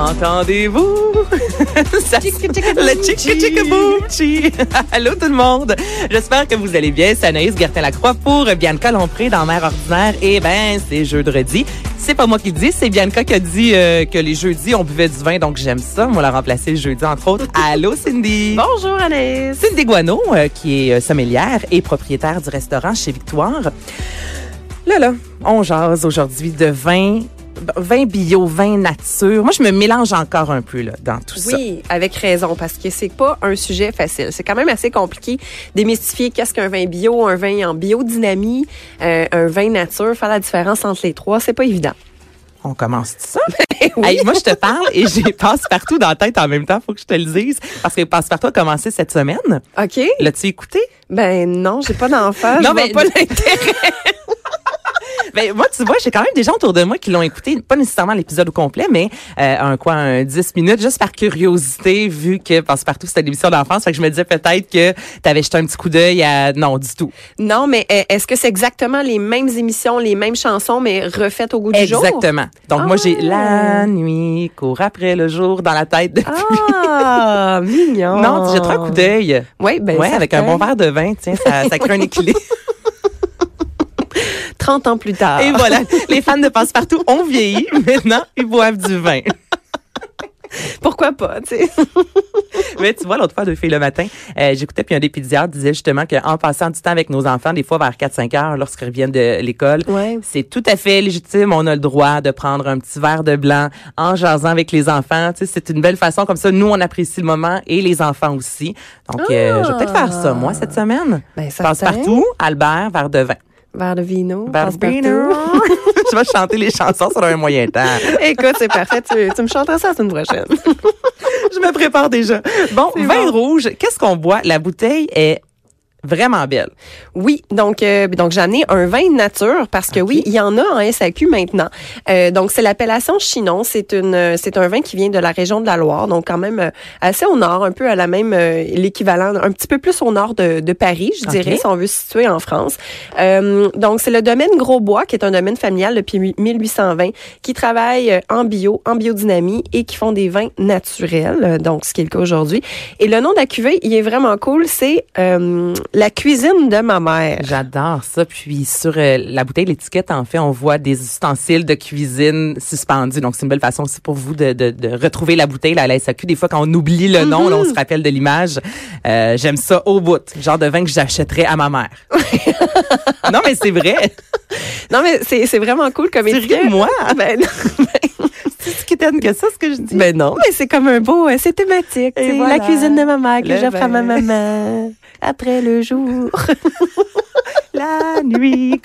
Entendez-vous? Le chicka chicka boom chi. Allô tout le monde. J'espère que vous allez bien. C'est Anaïs Gertin-Lacroix pour Bianca Lompré dans Mère Ordinaire. Eh ben, c'est jeudi. C'est pas moi qui le dis, c'est Bianca qui a dit euh, que les jeudis, on buvait du vin, donc j'aime ça. On l'a remplacé le jeudi, entre autres. Allô, Cindy? Bonjour Anaïs. Cindy Guano, euh, qui est euh, sommelière et propriétaire du restaurant chez Victoire. Là, là, on jase aujourd'hui de vin, vin bio, vin nature. Moi, je me mélange encore un peu là, dans tout ça. Oui, avec raison, parce que c'est pas un sujet facile. C'est quand même assez compliqué démystifier qu'est-ce qu'un vin bio, un vin en biodynamie, euh, un vin nature, faire la différence entre les trois, c'est pas évident. On commence tout ça? Oui. Hey, moi, je te parle et j'ai passe-partout dans la tête en même temps. Faut que je te le dise. Parce que passe-partout a commencé cette semaine. OK? L'as-tu écouté? Ben non, j'ai pas d'enfant, Non, je mais- vois pas l'intérêt. Ben, moi, tu vois, j'ai quand même des gens autour de moi qui l'ont écouté, pas nécessairement l'épisode au complet, mais euh, un quoi, un 10 minutes, juste par curiosité, vu que passe-partout, c'était l'émission d'enfance. Fait que je me disais peut-être que t'avais jeté un petit coup d'œil à... Non, du tout. Non, mais euh, est-ce que c'est exactement les mêmes émissions, les mêmes chansons, mais refaites au goût du jour? Exactement. Donc, moi, j'ai Ah. la nuit, court après le jour dans la tête depuis. Ah, mignon. Non, j'ai trop un coup d'œil. Oui, ben ouais, avec un bon verre de vin, tiens, ça, ça crée un équilibre. 30 ans plus tard. Et voilà, les fans de Passepartout ont vieilli. Maintenant, ils boivent du vin. Pourquoi pas, tu sais? Mais tu vois, l'autre fois, deux filles le matin, euh, j'écoutais, puis un des pédiatres disait justement qu'en passant du temps avec nos enfants, des fois vers 4-5 heures, lorsqu'ils reviennent de l'école, Ouais. c'est tout à fait légitime. On a le droit de prendre un petit verre de blanc en jasant avec les enfants. Tu sais, c'est une belle façon. Comme ça, nous, on apprécie le moment et les enfants aussi. Donc, euh, je vais peut-être faire ça, moi, cette semaine. Ben, Passe partout, Albert, verre de vin. Verre de vino. Verre de vino. je vais chanter les chansons sur un moyen temps. Écoute, c'est parfait. Tu, tu me chanteras ça la semaine prochaine. Je me prépare déjà. Bon, vin bon. rouge, qu'est-ce qu'on boit? La bouteille est vraiment belle. Oui, donc euh, donc j'en ai un vin nature parce que oui, il y en a en SAQ maintenant. Euh, donc c'est l'appellation Chinon, c'est une euh, c'est un vin qui vient de la région de la Loire, donc quand même euh, assez au nord, un peu à la même euh, l'équivalent un petit peu plus au nord de, de Paris, je dirais si on veut se situer en France. Euh, donc c'est le domaine Grosbois qui est un domaine familial depuis 1820 qui travaille en bio, en biodynamie et qui font des vins naturels, donc ce qui est le cas aujourd'hui. Et le nom de la cuvée, il est vraiment cool, c'est euh, la cuisine de ma mère. J'adore ça. Puis sur euh, la bouteille, l'étiquette, en fait, on voit des ustensiles de cuisine suspendus. Donc, c'est une belle façon aussi pour vous de, de, de retrouver la bouteille là, à la SAQ. Des fois, quand on oublie le nom, là, on se rappelle de l'image. Euh, J'aime ça au bout. Genre de vin que j'achèterais à ma mère. non, mais c'est vrai. Non, mais c'est c'est vraiment cool comme étiquette. moi? Ben non, C'est qui que ça, ce que je dis? ben non, mais c'est comme un beau, euh, c'est thématique. Voilà. La cuisine de ma mère que j'offre à ma maman après le jour. la nuit.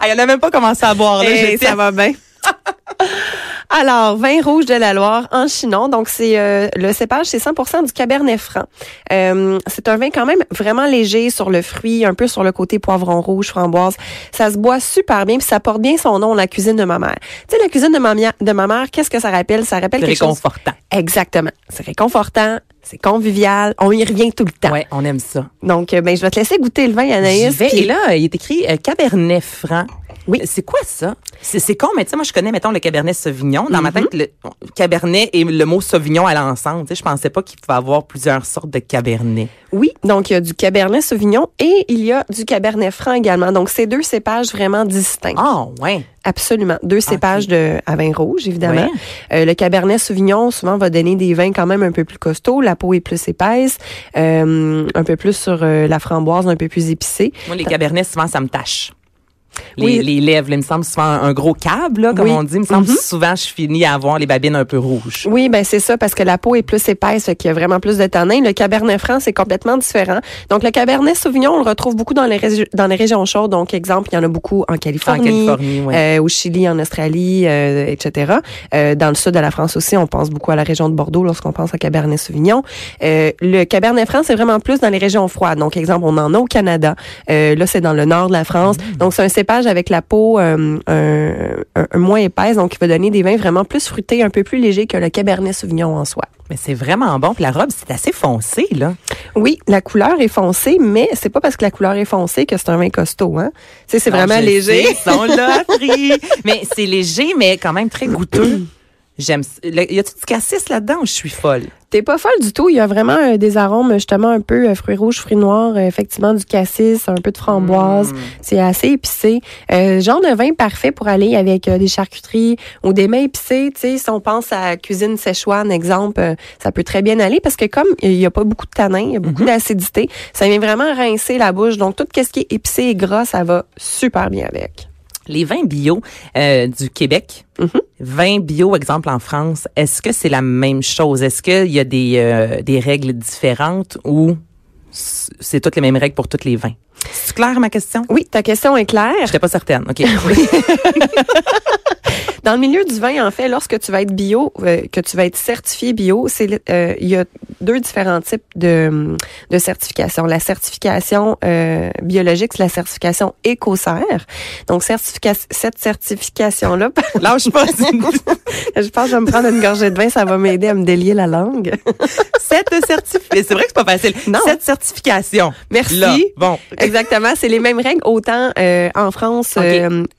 Ah, il en a même pas commencé à boire, là. Et Je ça va bien. Alors, vin rouge de la Loire en Chinon. Donc, c'est euh, le cépage, c'est 100% du Cabernet Franc. Euh, c'est un vin quand même vraiment léger sur le fruit, un peu sur le côté poivron rouge, framboise. Ça se boit super bien, puis ça porte bien son nom, la cuisine de ma mère. Tu sais, la cuisine de ma, mia- de ma mère, qu'est-ce que ça rappelle? Ça rappelle quelque chose... réconfortant. Exactement. C'est réconfortant, c'est convivial, on y revient tout le temps. Ouais, on aime ça. Donc, euh, ben, je vais te laisser goûter le vin, Anaïs. vais. Et là, il est écrit euh, Cabernet Franc. Oui. C'est quoi ça? C'est c'est con, mais tu sais, moi, je connais, mettons, le Cabernet Sauvignon. Dans ma Mm-hmm. tête, le Cabernet et le mot Sauvignon allaient ensemble. Tu sais, je pensais pas qu'il pouvait avoir plusieurs sortes de Cabernet. Oui, donc il y a du Cabernet Sauvignon et il y a du Cabernet Franc également. Donc, c'est deux cépages vraiment distincts. Ah, ouais. Absolument. Deux cépages de à vin rouge, évidemment. Ouais. Euh, le Cabernet Sauvignon, souvent, va donner des vins quand même un peu plus costauds. La peau est plus épaisse, euh, un peu plus sur euh, la framboise, un peu plus épicée. Moi, les Cabernets, souvent, ça me tâche. Les, Oui. les lèvres. là, il me semble souvent un gros câble, là, comme Oui. on dit. Il me semble Mhm. souvent je finis à avoir les babines un peu rouges. Oui, ben c'est ça parce que la peau est plus épaisse, qu'il y a vraiment plus de tanin. Le Cabernet Franc c'est complètement différent. Donc le Cabernet Sauvignon, on le retrouve beaucoup dans les régi- dans les régions chaudes. Donc exemple, il y en a beaucoup en En Californie. Californie, ouais. euh, au Chili, en Australie, euh, etc. Euh, dans le sud de la France aussi, on pense beaucoup à la région de Bordeaux lorsqu'on pense à Cabernet Sauvignon. Euh, le Cabernet Franc, c'est vraiment plus dans les régions froides. Donc, exemple, on en a au Canada. Euh, là, c'est dans le nord de la France. Donc, c'est un cépage avec la peau euh, moins épaisse, donc qui va donner des vins vraiment plus fruités, un peu plus légers que le Cabernet Sauvignon en soi. Mais c'est vraiment bon. Puis la robe, c'est assez foncé, là. Oui, la couleur est foncée, mais c'est pas parce que la couleur est foncée que c'est un vin costaud, hein. Tu sais, c'est vraiment léger. sais, Ils sont là, pris. Mais c'est léger, mais quand même très goûteux. J'aime. Y a-tu du cassis là-dedans ou je suis folle? T'es pas folle du tout. Il y a vraiment euh, des arômes, justement, un peu euh, fruits rouges, fruits noirs, euh, effectivement, du cassis, un peu de framboise. Mm. C'est assez épicé. Euh, genre de vin parfait pour aller avec des charcuteries ou des mets épicés. Tu sais, si on pense à cuisine Szechuan, exemple, ça peut très bien aller parce que comme il y a pas beaucoup de tanin, il y a beaucoup d'acidité, ça vient vraiment rincer la bouche. Donc, tout ce qui est épicé et gras, ça va super bien avec. Les vins bio euh, du Québec, Mhm. vins bio, exemple en France, est-ce que c'est la même chose? Est-ce qu'il y a des, euh, des règles différentes ou c'est toutes les mêmes règles pour tous les vins? C'est clair ma question? Oui, ta question est claire. J'étais pas certaine. OK. Dans le milieu du vin, en fait, lorsque tu vas être bio, euh, que tu vas être certifié bio, c'est euh, il y a deux différents types de, de certification. La certification euh, biologique, c'est la certification écossaire. Donc, certifica cette certification-là, Lâche pas. je pense que je vais me prendre une gorgée de vin, ça va m'aider à me délier la langue. Cette certification. C'est vrai que c'est pas facile. Non. Cette certification. Merci. Là, bon. Exactement, c'est les mêmes règles autant en France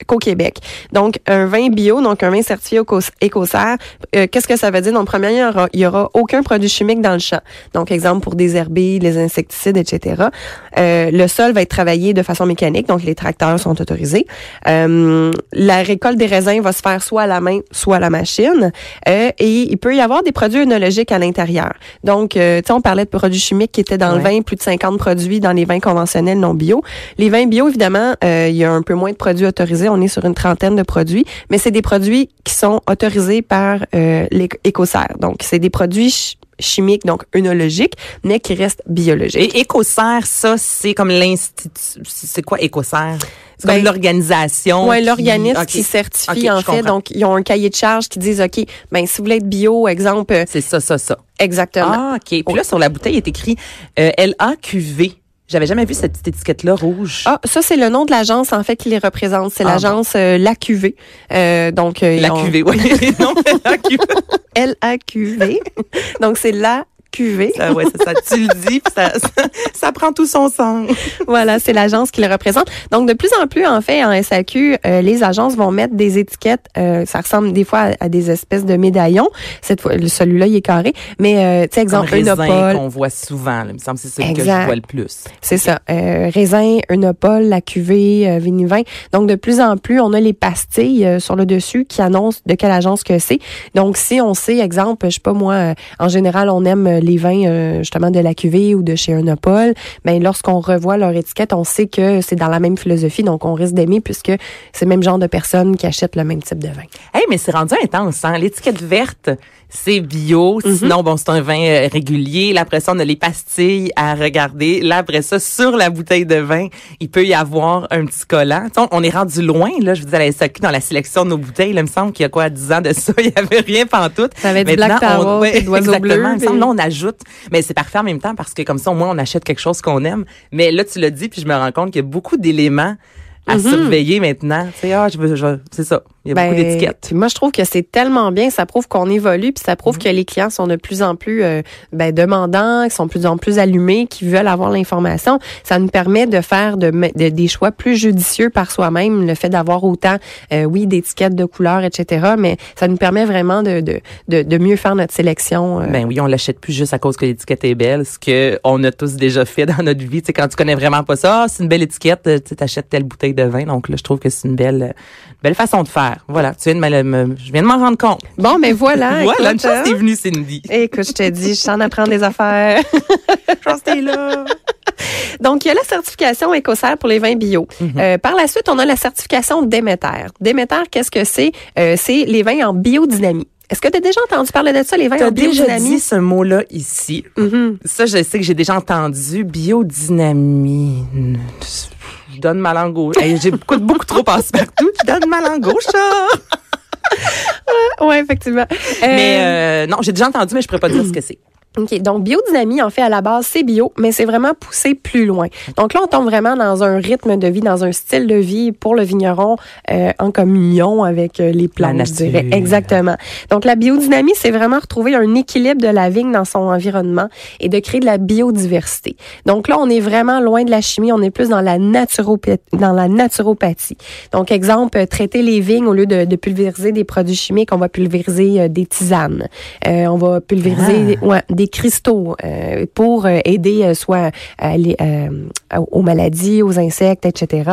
qu'au Québec. Donc un vin bio, donc un vin certifié éco- écossaire, euh, qu'est-ce que ça veut dire? Donc premièrement, il y aura, il y aura aucun produit chimique dans le champ. Donc exemple pour désherber, les insecticides, etc. Euh, le sol va être travaillé de façon mécanique, donc les tracteurs sont autorisés. Euh, la récolte des raisins va se faire soit à la main, soit à la machine. Euh, et il peut y avoir des produits œnologiques à l'intérieur. Donc, euh, tu sais, on parlait de produits chimiques qui étaient dans le vin, plus de 50 produits dans les vins conventionnels non bio. Les vins bio, évidemment, euh, il y a un peu moins de produits autorisés. On est sur une trentaine de produits, mais c'est des produits qui sont autorisés par euh, l'Écossaire. Donc, c'est des produits ch- chimiques, donc œnologiques, mais qui restent biologiques. Et Écossaire, ça, c'est comme l'institut. C'est quoi Écossaire? C'est comme Ben, l'organisation. Qui- l'organisme qui certifie, en fait. comprends. Donc, ils ont un cahier de charge qui disent, OK, ben, si vous voulez être bio, exemple, C'est ça, ça, ça. exactement. Ah, OK. Puis là, sur la bouteille, il est écrit euh, LAQV. J'avais jamais vu cette petite étiquette-là rouge. Ah, ça, c'est le nom de l'agence, en fait, qui les représente. C'est Ah, l'agence euh, LAQV. Euh, donc, euh, la ont- QV, oui. non. L-A-Q-V. donc, c'est la QV. Ça, ouais, c'est ça. Tu le dis, puis ça, ça, ça prend tout son sens. voilà, c'est l'agence qui le représente. Donc, de plus en plus, en fait, en SAQ, euh, les agences vont mettre des étiquettes. euh, ça ressemble des fois à, à des espèces de médaillons. Cette fois, celui-là, il est carré. Mais, euh, tu sais, Comme exemple, raisin qu'on voit souvent. là. Il me semble que c'est celui que je vois le plus. C'est ça. Euh, raisin, Unopol, la cuvée, euh, Vinivin. Donc, de plus en plus, on a les pastilles euh, sur le dessus qui annoncent de quelle agence que c'est. Donc, si on sait, exemple, je sais pas moi, euh, en général, on aime euh, les vins euh, justement de la cuvée ou de chez Unopol, ben lorsqu'on revoit leur étiquette, on sait que c'est dans la même philosophie. Donc, on risque d'aimer puisque c'est le même genre de personnes qui achètent le même type de vin. Hey, mais c'est rendu intense, hein? L'étiquette verte, c'est bio. Mhm. Sinon, bon, c'est un vin euh, régulier. Là, après ça, on a les pastilles à regarder. Là, après ça, sur la bouteille de vin, il peut y avoir un petit collant. On est rendu loin, là. Je vous dis, à la SAQ, dans la sélection de nos bouteilles, là, il me semble qu'il y a quoi, 10 ans de ça, il y avait rien pantoute. Ça avait du Black Power, on- ouais, exactement. bleu, Il me semble, là, on ajoute. Mais c'est parfait en même temps parce que comme ça, au moins, on achète quelque chose qu'on aime. Mais là, tu l'as dit, puis je me rends compte qu'il y a beaucoup d'éléments à Mhm. surveiller maintenant. Tu sais, ah, je veux, je veux- c'est ça. Il y a beaucoup Ben, d'étiquettes. puis Moi, je trouve que c'est tellement bien. Ça prouve qu'on évolue, puis ça prouve Mhm. que les clients sont de plus en plus euh, ben, demandants, qui sont de plus en plus allumés, qui veulent avoir l'information. Ça nous permet de faire de, me- de- des choix plus judicieux par soi-même. Le fait d'avoir autant, euh, oui, d'étiquettes, de couleurs, etc. Mais ça nous permet vraiment de, de, de, de mieux faire notre sélection. euh. Ben oui, on l'achète plus juste à cause que l'étiquette est belle, ce que on a tous déjà fait dans notre vie. Tu sais, quand tu connais vraiment pas ça, ah, c'est une belle étiquette, tu achètes telle bouteille de vin. Donc là, je trouve que c'est une belle, belle façon de faire. Voilà, tu viens de me, me- je viens de m'en rendre compte. Bon, mais voilà. voilà, une écoute, chance hein. t'es venue, Cindy. Écoute, je te dis, je t'en apprends des affaires. Je pense que t'es là. Donc, il y a la certification Écossaire pour les vins bio. Mhm. Euh, par la suite, on a la certification Déméter. Déméter, qu'est-ce que c'est? Euh, c'est les vins en biodynamie. Est-ce que tu as déjà entendu parler de ça, les vins en as déjà biodynamie? dit ce mot-là ici. Mhm. Ça, je sais que j'ai déjà entendu. Biodynamie. Je donne ma langue au... Hey, J'écoute beaucoup trop passe-partout. Je donne ma langue au chat. Oui, effectivement. Euh, Mais euh, non, j'ai déjà entendu, mais je pourrais pas dire ce que c'est. OK, donc biodynamie, en fait, à la base, c'est bio, mais c'est vraiment poussé plus loin. Donc là, on tombe vraiment dans un rythme de vie, dans un style de vie pour le vigneron euh, en communion avec euh, les plantes, La je dirais. Exactement. Donc la biodynamie, c'est vraiment retrouver un équilibre de la vigne dans son environnement et de créer de la biodiversité. Donc là, on est vraiment loin de la chimie, on est plus dans la naturopathie. Dans la naturopathie. Donc exemple, euh, traiter les vignes au lieu de, de pulvériser des produits chimiques, on va pulvériser euh, des tisanes. Euh, on va pulvériser Ah. ouais, des cristaux euh, pour euh, aider euh, soit à euh, aux maladies, aux insectes, etc.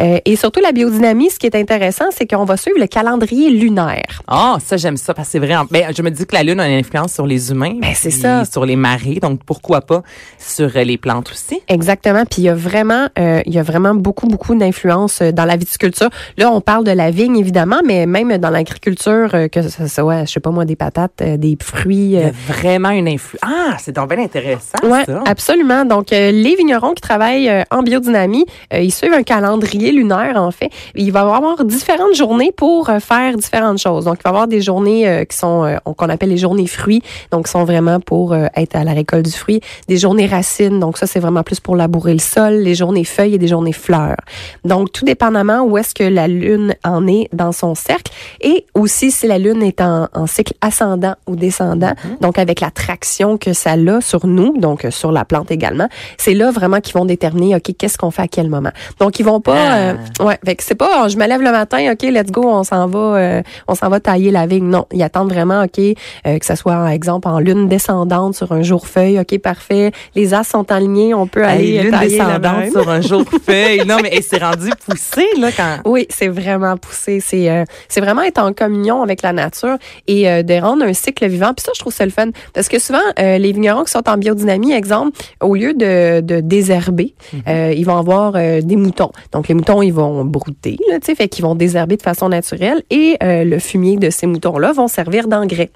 Euh, et surtout la biodynamie, ce qui est intéressant, c'est qu'on va suivre le calendrier lunaire. Ah, ça, j'aime ça, parce que c'est vrai. en- Ben, je me dis que la Lune a une influence sur les humains. Ben, c'est ça. Sur les marées, donc pourquoi pas sur les plantes aussi. Exactement. Puis il y a vraiment, euh, il y a vraiment beaucoup, beaucoup d'influence dans la viticulture. Là, on parle de la vigne évidemment, mais même dans l'agriculture, que ce soit, je sais pas moi, des patates, euh, des fruits. Il y a vraiment une influence. Ah, c'est donc bien intéressant, ça. absolument. Donc, euh, les vignerons qui travaillent euh, en biodynamie, euh, ils suivent un calendrier lunaire, en fait. Il va y avoir différentes journées pour euh, faire différentes choses. Donc, il va y avoir des journées euh, qui sont, euh, qu'on appelle les journées fruits, donc qui sont vraiment pour euh, être à la récolte du fruit. Des journées racines, donc ça, c'est vraiment plus pour labourer le sol. Les journées feuilles et des journées fleurs. Donc, tout dépendamment où est-ce que la lune en est dans son cercle et aussi si la lune est en, en cycle ascendant ou descendant, donc avec la traction que ça a sur nous, donc euh, sur la plante également, c'est là vraiment qu'ils vont déterminer, OK, qu'est-ce qu'on fait à quel moment. Donc, ils vont pas, Ah. euh, ouais, fait que c'est pas, je me lève le matin, OK, let's go, on s'en va, euh, on s'en va tailler la vigne. Non, ils attendent vraiment, OK, euh, que ça soit, par exemple, en lune descendante sur un jour feuille, OK, parfait. Les as sont alignés, on peut aller Hey, euh, lune tailler descendante sur un jour feuille. Non, mais c'est rendu poussé, là, quand... Oui, c'est vraiment poussé. C'est euh, c'est vraiment être en communion avec la nature et euh, de rendre un cycle vivant. Puis ça, je trouve ça le fun parce que souvent euh, les vignerons qui sont en biodynamie, exemple, au lieu de, de désherber, euh, ils vont avoir euh, des moutons. Donc les moutons, ils vont brouter, là, tu sais, fait qu'ils vont désherber de façon naturelle et euh, le fumier de ces moutons-là vont servir d'engrais.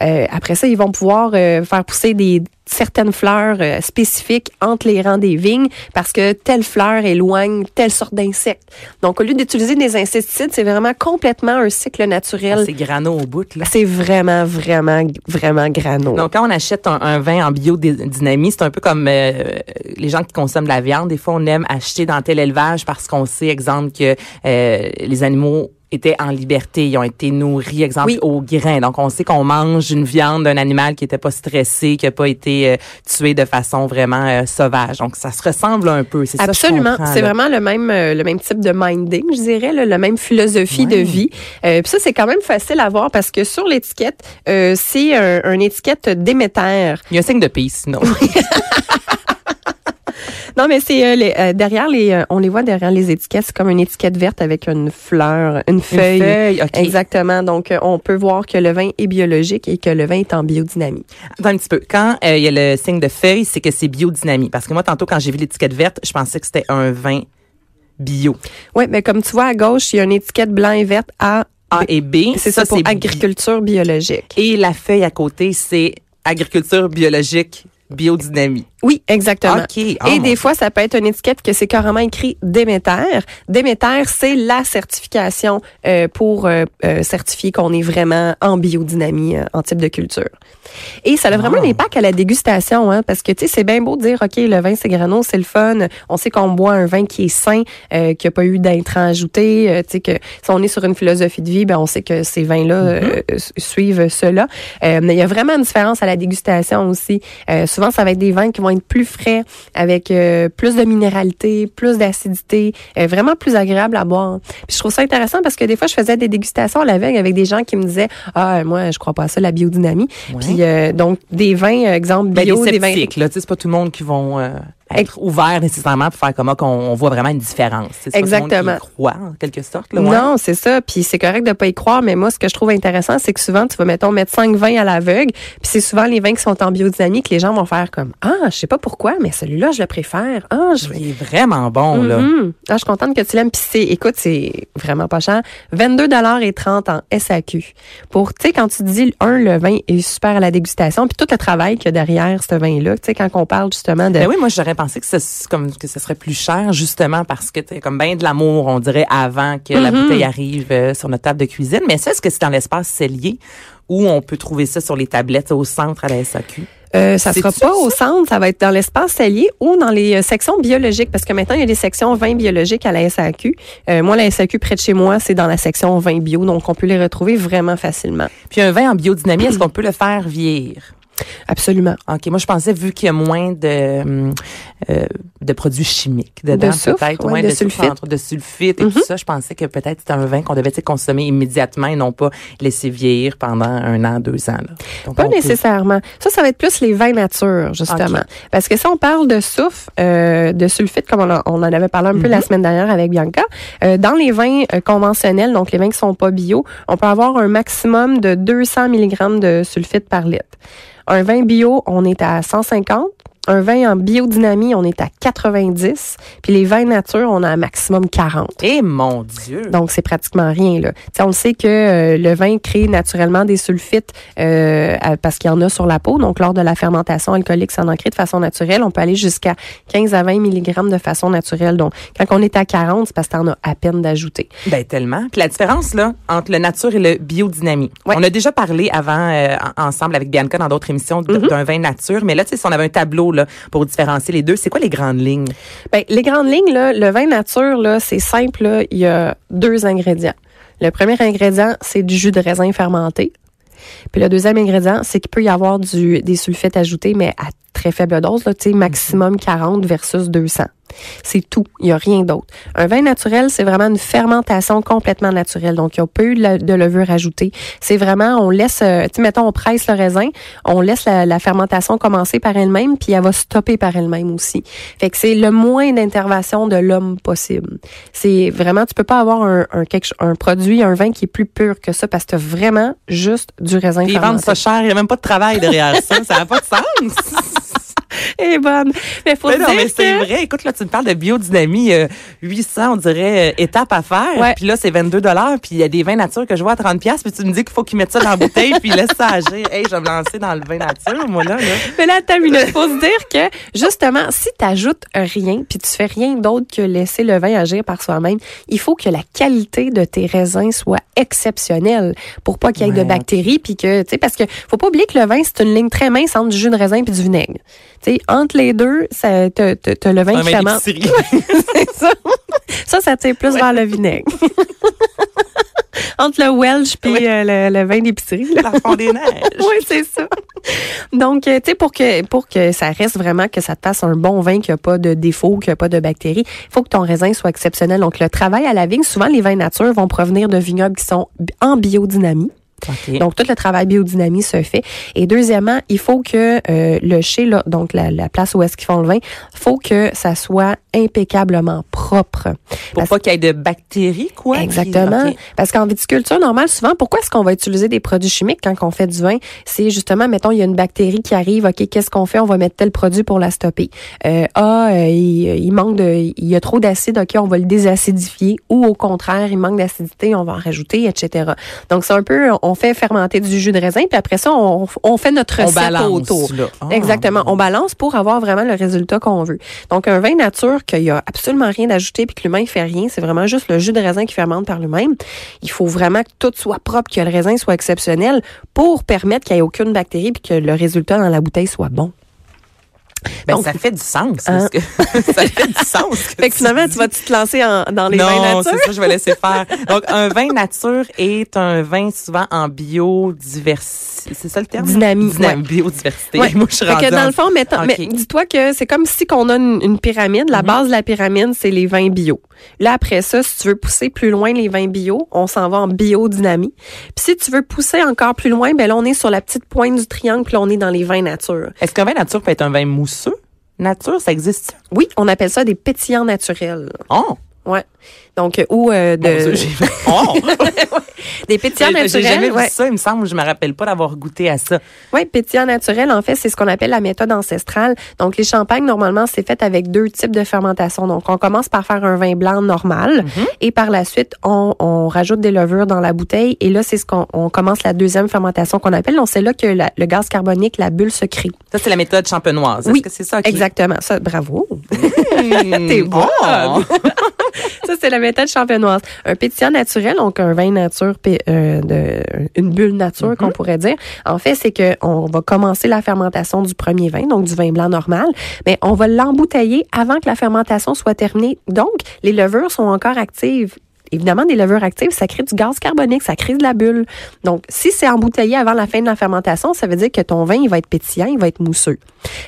Euh, après ça, ils vont pouvoir euh, faire pousser des certaines fleurs euh, spécifiques entre les rangs des vignes parce que telle fleur éloigne telle sorte d'insecte. Donc, au lieu d'utiliser des insecticides, c'est vraiment complètement un cycle naturel. C'est grano au bout, là. C'est vraiment, vraiment, vraiment grano. Donc, quand on achète un, un vin en biodynamie, c'est un peu comme euh, les gens qui consomment de la viande. Des fois, on aime acheter dans tel élevage parce qu'on sait, exemple, que euh, les animaux étaient en liberté, ils ont été nourris, exemple, Oui. au grain. Donc, on sait qu'on mange une viande d'un animal qui était pas stressé, qui a pas été euh, tué de façon vraiment euh, sauvage. Donc, ça se ressemble un peu. C'est Absolument, c'est vraiment le même euh, le même type de minding, je dirais, là, la même philosophie de vie. Euh, Puis ça, c'est quand même facile à voir parce que sur l'étiquette, euh, c'est un, un étiquette Déméter. Il y a un signe de peace, sinon. Non, mais c'est euh, les- euh, derrière les, euh, on les voit derrière les étiquettes, c'est comme une étiquette verte avec une fleur, une feuille. Une feuille, OK. Exactement. Donc, euh, on peut voir que le vin est biologique et que le vin est en biodynamie. Attends un petit peu. Quand euh, il y a le signe de feuille, c'est que c'est biodynamie. Parce que moi, tantôt, quand j'ai vu l'étiquette verte, je pensais que c'était un vin bio. Oui, mais comme tu vois à gauche, il y a une étiquette blanc et verte A. A et B. C'est ça, bi- agriculture biologique. Et la feuille à côté, c'est agriculture biologique, biodynamie. Oui, exactement. OK. Oh, Et des fois, ça peut être une étiquette que c'est carrément écrit Déméter. Déméter, c'est la certification euh, pour euh, euh, certifier qu'on est vraiment en biodynamie, euh, en type de culture. Et ça a vraiment Ah. un impact à la dégustation, hein, parce que tu sais, c'est bien beau de dire, ok, le vin c'est grano, c'est le fun. On sait qu'on boit un vin qui est sain, euh, qui a pas eu d'intrants ajoutés. euh, tu sais que si on est sur une philosophie de vie, ben on sait que ces vins-là euh, su- suivent cela. Euh, mais il y a vraiment une différence à la dégustation aussi. Euh, souvent, ça va être des vins qui vont être plus frais, avec euh, plus de minéralité, plus d'acidité, euh, vraiment plus agréable à boire. Puis je trouve ça intéressant parce que des fois, je faisais des dégustations à l'aveugle avec des gens qui me disaient ah moi je crois pas à ça la biodynamie. Ouais. Puis euh, donc des vins, euh, exemple Ben, bio, des des vins là. Tu sais, c'est pas tout le monde qui vont euh, être ouvert nécessairement pour faire comment qu'on on voit vraiment une différence. C'est qui Exactement. y croit, en quelque sorte. Là, ouais. Non, c'est ça. Puis c'est correct de pas y croire, mais moi, ce que je trouve intéressant, c'est que souvent, tu vas, mettons, mettre 5 vins à l'aveugle, puis c'est souvent les vins qui sont en biodynamie que les gens vont faire comme, ah, je sais pas pourquoi, mais celui-là, je le préfère. Ah, je Il est vraiment bon, là. Mhm. Ah, je suis contente que tu l'aimes. Puis c'est, écoute, c'est vraiment pas cher. 22 et 30 en SAQ. Pour, tu sais, quand tu dis, un, le vin est super à la dégustation, puis tout le travail qu'il y a derrière ce vin-là, tu sais, quand on parle justement de... Ben oui, moi j'aurais pensé que ce, comme que ce serait plus cher justement parce que c'est comme bien de l'amour, on dirait avant que la Mhm. bouteille arrive euh, sur notre table de cuisine. Mais ça, est-ce que c'est dans l'espace cellier ou on peut trouver ça sur les tablettes au centre à la SAQ? Euh, ça sera pas au centre, ça va être dans l'espace cellier ou dans les euh, sections biologiques, parce que maintenant, il y a des sections vins biologiques à la SAQ. Euh, moi, la SAQ près de chez moi, c'est dans la section vins bio, donc on peut les retrouver vraiment facilement. Puis un vin en biodynamie, est-ce qu'on peut le faire vieillir? Absolument. OK, moi je pensais vu qu'il y a moins de hum, euh, de produits chimiques dedans De peut-être, ouais, moins de de, sulfite. de sulfite et tout ça, je pensais que peut-être c'était un vin qu'on devait consommer immédiatement et non pas laisser vieillir pendant un an, deux ans. là. Donc, Pas peut- nécessairement. Ça, ça va être plus les vins nature, justement. Parce que si on parle de soufre, euh, de sulfite, comme on, a- on en avait parlé un peu la semaine dernière avec Bianca, euh, dans les vins euh, conventionnels, donc les vins qui sont pas bio, on peut avoir un maximum de 200 mg de sulfite par litre. Un vin bio, on est à 150. Un vin en biodynamie, on est à 90. Puis les vins nature, on a un maximum 40. Eh mon Dieu! Donc, c'est pratiquement rien. Là. Tu sais, on le sait que euh, le vin crée naturellement des sulfites euh, parce qu'il y en a sur la peau. Donc, lors de la fermentation alcoolique, ça en crée de façon naturelle. On peut aller jusqu'à 15 à 20 mg de façon naturelle. Donc, quand on est à 40, c'est parce que t'en as à peine d'ajouter. Ben tellement. Puis la différence là entre le nature et le biodynamie. Ouais. On a déjà parlé avant euh, en- ensemble avec Bianca dans d'autres émissions Mm-hmm. d'un vin nature, mais là tu sais si on avait un tableau là pour différencier les deux, c'est quoi les grandes lignes? Ben, les grandes lignes, là, le vin nature, là, c'est simple. Là, il y a deux ingrédients. Le premier ingrédient, c'est du jus de raisin fermenté. Puis le deuxième ingrédient, c'est qu'il peut y avoir du, des sulfites ajoutés, mais à très faible dose, là, maximum 40 versus 200. C'est tout. Il n'y a rien d'autre. Un vin naturel, c'est vraiment une fermentation complètement naturelle. Donc, il n'y a pas eu de, le- de levure ajoutée. C'est vraiment, on laisse, euh, tu sais, mettons, on presse le raisin, on laisse la, la fermentation commencer par elle-même, puis elle va stopper par elle-même aussi. Fait que c'est le moins d'intervention de l'homme possible. C'est vraiment, tu peux pas avoir un, un, quelque cho- un produit, un vin qui est plus pur que ça, parce que t'as vraiment juste du raisin ils vendent ça cher, il n'y a même pas de travail derrière ça, ça n'a pas de sens. Est bonne. Mais faut Mais non, dire mais c'est que- vrai. Écoute, là, tu me parles de biodynamie, euh, 800, on dirait, euh, étapes à faire. Ouais. Puis là, c'est 22 dollars. Puis il y a des vins nature que je vois à 30 pièces. Puis tu me dis qu'il faut qu'ils mettent ça dans la bouteille puis ils laissent ça agir. Hey, je vais me lancer dans le vin nature, moi, là. là. Mais là, t'as une faut se dire que, justement, si t'ajoutes rien, puis tu fais rien d'autre que laisser le vin agir par soi-même, il faut que la qualité de tes raisins soit exceptionnelle pour pas qu'il y ait de bactéries, puis que, tu sais, parce que faut pas oublier que le vin, c'est une ligne très mince entre du jus de raisin puis du vinaigre. Sais, entre les deux, ça, t'as, le vin qui fermente. c'est ça. Ça, ça tire plus vers le vinaigre. entre le Welsh puis Oui. euh, le, le vin d'épicerie. L'enfant des neiges. Oui, c'est ça. Donc, euh, tu sais, pour que, pour que ça reste vraiment, que ça te fasse un bon vin, qu'il n'y a pas de défaut, qu'il n'y a pas de bactéries, il faut que ton raisin soit exceptionnel. Donc, le travail à la vigne, souvent, les vins nature vont provenir de vignobles qui sont en biodynamie. OK. Donc, tout le travail biodynamie se fait. Et deuxièmement, il faut que euh, le chai, là, donc la, la place où est-ce qu'ils font le vin, faut que ça soit impeccablement propre. Pour pas qu'il y ait de bactéries, quoi. Exactement. Parce qu'en viticulture normale, souvent, pourquoi est-ce qu'on va utiliser des produits chimiques quand on fait du vin? C'est justement, mettons, il y a une bactérie qui arrive, OK, qu'est-ce qu'on fait? On va mettre tel produit pour la stopper. Euh, ah, euh, il, il manque de, il y a trop d'acide, OK, on va le désacidifier. Ou au contraire, il manque d'acidité, on va en rajouter, etc. Donc, c'est un peu, on fait fermenter du jus de raisin, puis après ça, on, on fait notre On recette balance, autour. là. Ah. Exactement. On balance pour avoir vraiment le résultat qu'on veut. Donc, un vin nature qu'il y a absolument rien d'ajouté puis que l'humain fait rien, c'est vraiment juste le jus de raisin qui fermente par lui-même. Il faut vraiment que tout soit propre, que le raisin soit exceptionnel pour permettre qu'il n'y ait aucune bactérie puis que le résultat dans la bouteille soit bon. Ben, Donc- ça fait du sens. Hein? parce que- ça fait du sens. que Fait que finalement, tu vas te lancer en- dans les vins non, nature? c'est ça, je vais laisser faire. Donc, un vin nature est un vin souvent en biodiversité. C'est ça le terme? Dynamie, Dynam- ouais. Biodiversité. Ouais. Moi, je suis Fait rendue que dans le fond, mettons, mais dis-toi que c'est comme si qu'on a une, une pyramide. La base de la pyramide, c'est les vins bio. Là, après ça, si tu veux pousser plus loin les vins bio, on s'en va en biodynamie. Puis si tu veux pousser encore plus loin, ben là, on est sur la petite pointe du triangle, puis là, on est dans les vins nature. Est-ce qu'un vin nature peut être un vin mousseux? Nature, ça existe? Oui, on appelle ça des pétillants naturels. Oh! Ouais. Donc euh, ou euh, de Dieu, oh! des pétillants J'ai j'ai jamais naturels. vu ouais. ça, il me semble. Je me rappelle pas d'avoir goûté à ça. Oui, pétillant naturel, en fait, c'est ce qu'on appelle la méthode ancestrale. Donc, les champagnes, normalement, c'est fait avec deux types de fermentation. Donc, on commence par faire un vin blanc normal et par la suite, on, on rajoute des levures dans la bouteille. Et là, c'est ce qu'on on commence la deuxième fermentation qu'on appelle. Donc, c'est là que la- le gaz carbonique, la bulle se crée. Ça, c'est la méthode champenoise. Oui, Est-ce que c'est ça? qui- Exactement. Ça, bravo. Mmh. T'es. Oh. Ça, c'est la méthode champenoise. Un pétillant naturel, donc un vin nature, euh, de, une bulle nature, qu'on pourrait dire. En fait, c'est que on va commencer la fermentation du premier vin, donc du vin blanc normal, mais on va l'embouteiller avant que la fermentation soit terminée. Donc, les levures sont encore actives. Évidemment, des levures actives, ça crée du gaz carbonique, ça crée de la bulle. Donc, si c'est embouteillé avant la fin de la fermentation, ça veut dire que ton vin, il va être pétillant, il va être mousseux.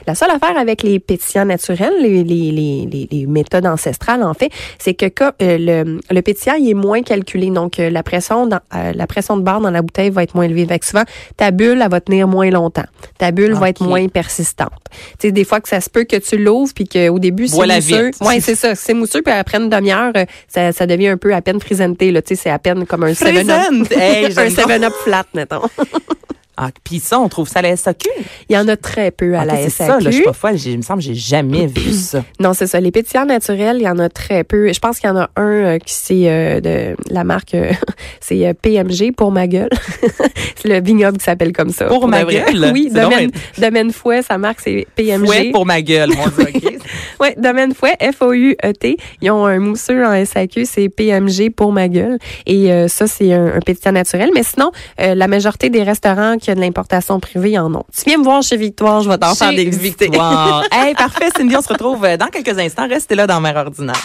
La seule affaire avec les pétillants naturels, les, les, les, les, les méthodes ancestrales, en fait, c'est que euh, le, le pétillant, il est moins calculé. Donc, euh, la pression dans, euh, la pression de barre dans la bouteille va être moins élevée. Fait que souvent, ta bulle, elle va tenir moins longtemps. Ta bulle va être moins persistante. Tu sais, des fois que ça se peut que tu l'ouvres puis qu'au début, c'est mousseux. Ouais, c'est ça. C'est mousseux puis après une demi-heure, ça, ça devient un peu à peine frisenté, là. Tu sais, c'est à peine comme un 7-up. Present. Hey, un j'aime donc. 7-up flat, mettons. Ah, puis ça, on trouve ça à la SAQ. Il y en a très peu à Ok, la c'est SAQ. ça, là, je suis pas folle. Il me semble que j'ai jamais vu ça. Non, c'est ça. Les pétillants naturels, il y en a très peu. Je pense qu'il y en a un euh, qui c'est euh, de la marque, euh, c'est euh, PMG pour ma gueule. c'est le vignoble qui s'appelle comme ça. Pour ma gueule? Oui, C'est domaine, domaine fouet, sa marque c'est PMG. Fouet pour ma gueule, mon Dieu, OK? Ouais, domaine fouet, F-O-U-E-T. Ils ont un mousseux en SAQ, c'est PMG pour ma gueule. Et ça, c'est un, un pétillant naturel. Mais sinon, la majorité des restaurants qui ont de l'importation privée en ont. Tu viens me voir chez Victoire, je vais t'en faire des. Victoire. hey, parfait, Cindy, on se retrouve euh, dans quelques instants. Restez là dans Mère Ordinaire.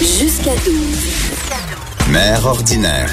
Jusqu'à 12. Mère ordinaire.